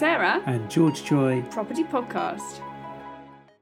Sarah, and George Choy. Property Podcast.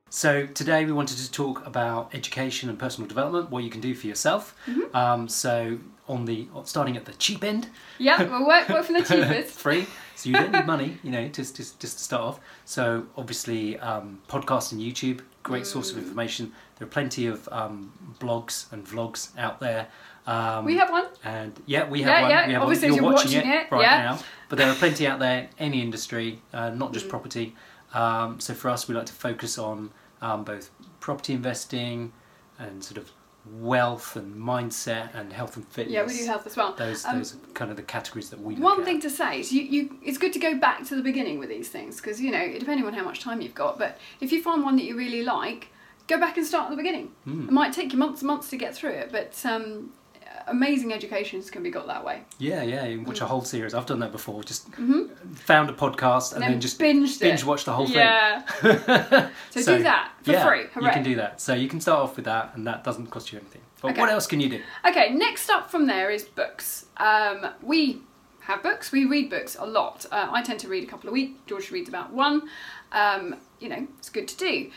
So today we wanted to talk about education and personal development, what you can do for yourself. Mm-hmm. Um, so on the starting at the cheap end, Yeah, we'll work, work for the cheapest. free. So you don't need money, you know, just just just to start off. So obviously, um, podcast and YouTube, great source Mm. of information. There are plenty of um, blogs and vlogs out there. Um, We have one. And yeah, we have Yeah, one. yeah, We have obviously one. You're you're watching, watching it, it, right yeah. now. But there are plenty out there, any industry, uh, not Mm. just property. Um, so for us, we like to focus on um, both property investing and sort of wealth and mindset and health and fitness. Yeah, we do health as well. Those, Um, those are kind of the categories that we One at. thing to say is you, you it's good to go back to the beginning with these things because you know depending on how much time you've got but if you find one that you really like go back and start at the beginning Hmm. it might take you months and months to get through it but um, amazing educations can be got that way Yeah, yeah, you can watch a whole series. I've done that before. Just Mhm. found a podcast and, And then then just binged binge it. watch the whole thing. yeah so, do that for yeah, free You can do that. So you can start off with that, and that doesn't cost you anything. But Okay. what else can you do? Okay, next up from there is books. Um, we have books. We read books a lot. Uh, I tend to read a couple a week. George reads about one. Um, you know, it's good to do.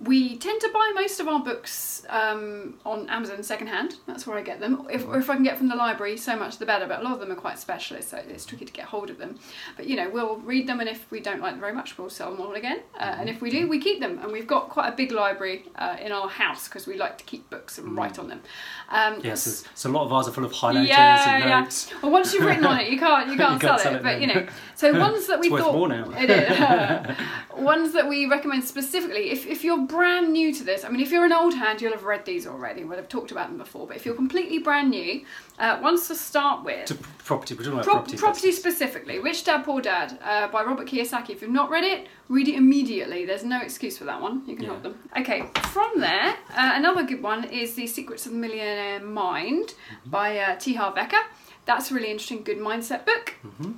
We tend to buy most of our books um, on Amazon secondhand. That's where I get them. If, or if I can get from the library, so much the better. But a lot of them are quite specialist, so it's tricky to get hold of them. But you know, we'll read them, and if we don't like them very much, we'll sell them all again. Uh, and if we do, we keep them. And we've got quite a big library uh, in our house because we like to keep books and write on them. Um, Yes, so, so a lot of ours are full of highlighters yeah, and yeah. notes. Well, once you've written on it, you can't you can't, You sell, can't it. sell it But then. you know, so ones that we It's thought more now. it is ones that we recommend specifically. If if you're brand new to this, I mean, if you're an old hand, you'll have read these already. We'll have talked about them before. But if you're completely brand new, uh, ones to start with. To property, we're talking about Pro- property. property specifically, Rich Dad Poor Dad uh, by Robert Kiyosaki. If you've not read it, read it immediately. There's no excuse for that one. You can Yeah. help them. Okay, from there, uh, another good one is The Secrets of the Millionaire Mind Mm-hmm. by uh, T. Harv Eker. That's a really interesting, good mindset book. Mm-hmm.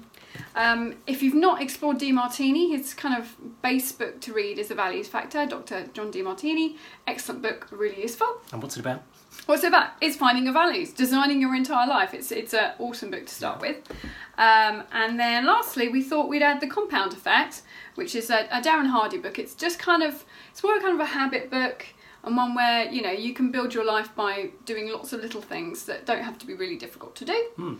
Um, if you've not explored DeMartini, his kind of base book to read is The Values Factor, Dr. John DeMartini. Excellent book, really useful. And what's it about? What's it about? It's finding your values, designing your entire life. It's it's an awesome book to start with. Um, and then lastly, we thought we'd add the Compound Effect, which is a, a Darren Hardy book. It's just kind of it's more kind of a habit book and one where you know you can build your life by doing lots of little things that don't have to be really difficult to do. Hmm.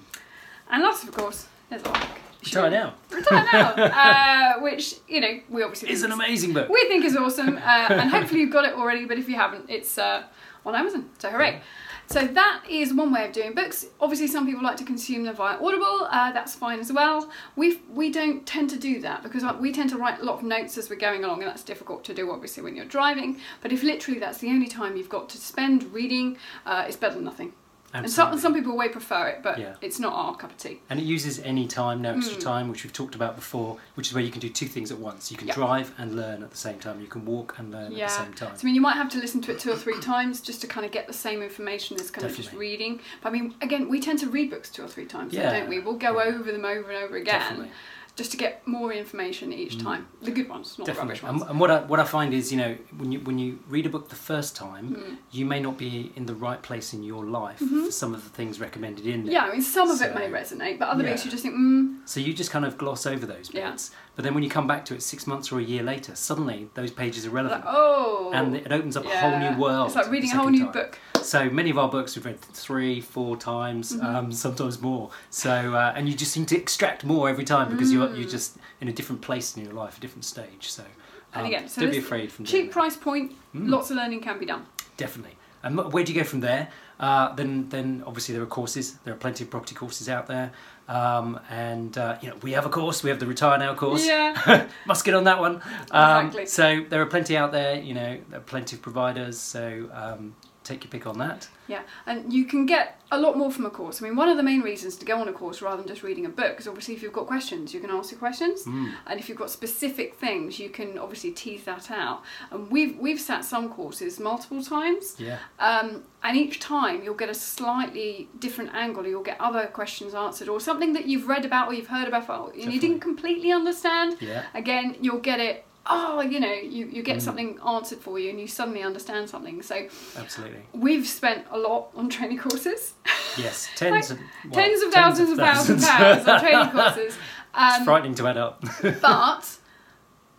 And last, of course, there's our book. Retire now. Retire now, uh, which you know we obviously It's think an amazing book. we think is awesome, uh, and hopefully you've got it already. But if you haven't, it's uh, on Amazon. So hooray! So that is one way of doing books. Obviously, some people like to consume them via Audible. Uh, that's fine as well. We we don't tend to do that because we tend to write a lot of notes as we're going along, and that's difficult to do obviously when you're driving. But if literally that's the only time you've got to spend reading, uh, it's better than nothing. And some, some people way prefer it, but Yeah. it's not our cup of tea. And it uses any time, no extra mm. time, which we've talked about before, which is where you can do two things at once. You can Yeah. drive and learn at the same time. You can walk and learn at the same time. So, I mean, you might have to listen to it two or three times just to kind of get the same information as kind of just Definitely. reading. But I mean, again, we tend to read books two or three times, Yeah. don't we? We'll go Yeah. over them over and over again Definitely. Just to get more information each time. The good ones, not the rubbish And, ones. and what I what I find is, you know, when you when you read a book the first time, Hmm. you may not be in the right place in your life for some of the things recommended in there. Mm-hmm. Yeah, I mean, some of it may resonate, but other bits you just think, mm, So you just kind of gloss over those Yeah. bits. But then when you come back to it six months or a year later, suddenly those pages are relevant. like, oh. And it opens up a whole new world. It's like reading a whole new time. book. So many of our books we've read three, four times, Mm-hmm. um, sometimes more. So uh, and you just seem to extract more every time because you're Mm. you're just in a different place in your life, a different stage. So And um, again, so don't be afraid from doing Cheap price point, Mm. lots of learning can be done. Definitely. And where do you go from there? Uh, then, then obviously there are courses. There are plenty of property courses out there, um, and uh, you know we have a course. We have the Retire Now course. Yeah. Must get on that one. Um, Exactly. So there are plenty out there. You know, there are plenty of providers. So um, take your pick on that. Yeah, and you can get a lot more from a course. I mean, one of the main reasons to go on a course rather than just reading a book is obviously if you've got questions, you can ask your questions, Mm. and if you've got specific things, you can obviously tease that out. And we've we've sat some courses multiple times, Yeah. um, and each time you'll get a slightly different angle. You'll get other questions answered, or something that you've read about or you've heard about, and you didn't completely understand. Yeah. Again, you'll get it. Oh, you know, you, you get Mm. something answered for you, and you suddenly understand something. So Absolutely. we've spent a lot on training courses. Yes. Tens of well, tens of thousands of pounds of pounds on training courses. Um, it's frightening to add up. but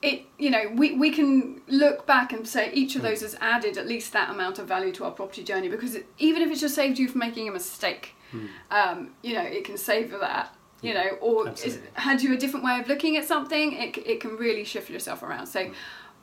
it you know we, we can look back and say each of those has added at least that amount of value to our property journey because it, even if it's just saved you from making a mistake um, you know it can save that you know or Absolutely. had you a different way of looking at something it, it can really shift yourself around. So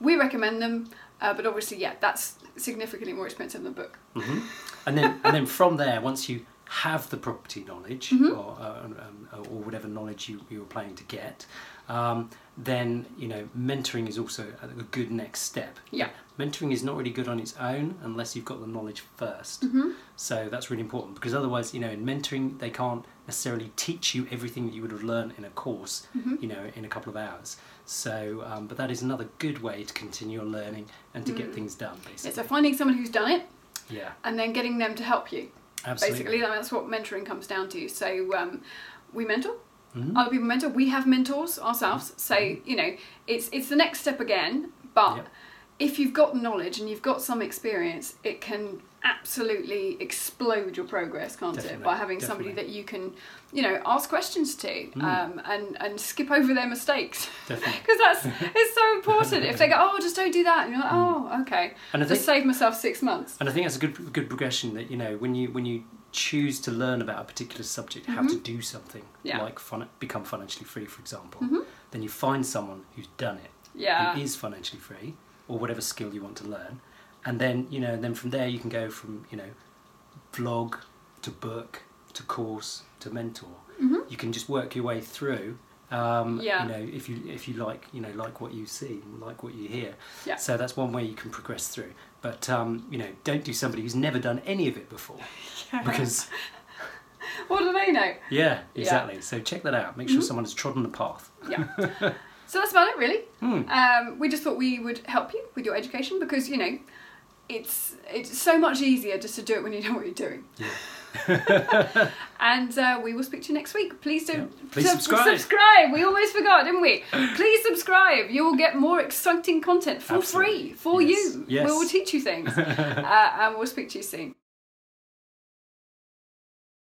we recommend them uh, but obviously yeah that's significantly more expensive than a book. Hmm And then and then from there, once you have the property knowledge or uh, um, or whatever knowledge you you were planning to get, um, then you know mentoring is also a a good next step. Yeah. Mentoring is not really good on its own unless you've got the knowledge 1st Mm-hmm. So that's really important because otherwise, you know, in mentoring they can't necessarily teach you everything that you would have learned in a course, Mm-hmm. you know, in a couple of hours. So, um, but that is another good way to continue your learning and to get things done, basically. yeah, so finding someone who's done it yeah, and then getting them to help you absolutely. basically that's what mentoring comes down to so um, we mentor Mhm. other people mentor we have mentors ourselves so you know it's it's the next step again but Yep. if you've got knowledge and you've got some experience it can absolutely explode your progress can't it by having somebody that you can you know ask questions to Mm. um, and and skip over their mistakes Definitely. because that's it's so important if they go oh just don't do that and you're like oh okay Mm. And I just think- save myself six months And I think that's a good good progression that you know when you when you choose to learn about a particular subject, how to do something Mm-hmm. Yeah. like fin- become financially free, for example, Mhm. then you find someone who's done it, yeah who is financially free, or whatever skill you want to learn, and then you know, then from there you can go from you know, vlog to book to course to mentor. Mhm. You can just work your way through. Um, Yeah. You know, if you if you like, you know, like what you see, like what you hear. Yeah. So that's one way you can progress through. But um, you know, don't do somebody who's never done any of it before, yeah. because what do they know yeah, exactly. So check that out. Make sure Mhm. someone has trodden the path. yeah. so that's about it, really. Hmm. Um, we just thought we would help you with your education because you know it's it's so much easier just to do it when you know what you're doing. Yeah. And uh, we will speak to you next week. Please do Yeah. Please sub- subscribe. Subscribe. We always forgot, didn't we? Please subscribe. You will get more exciting content for Absolutely. free for Yes. you. Yes. We will teach you things, uh, and we'll speak to you soon.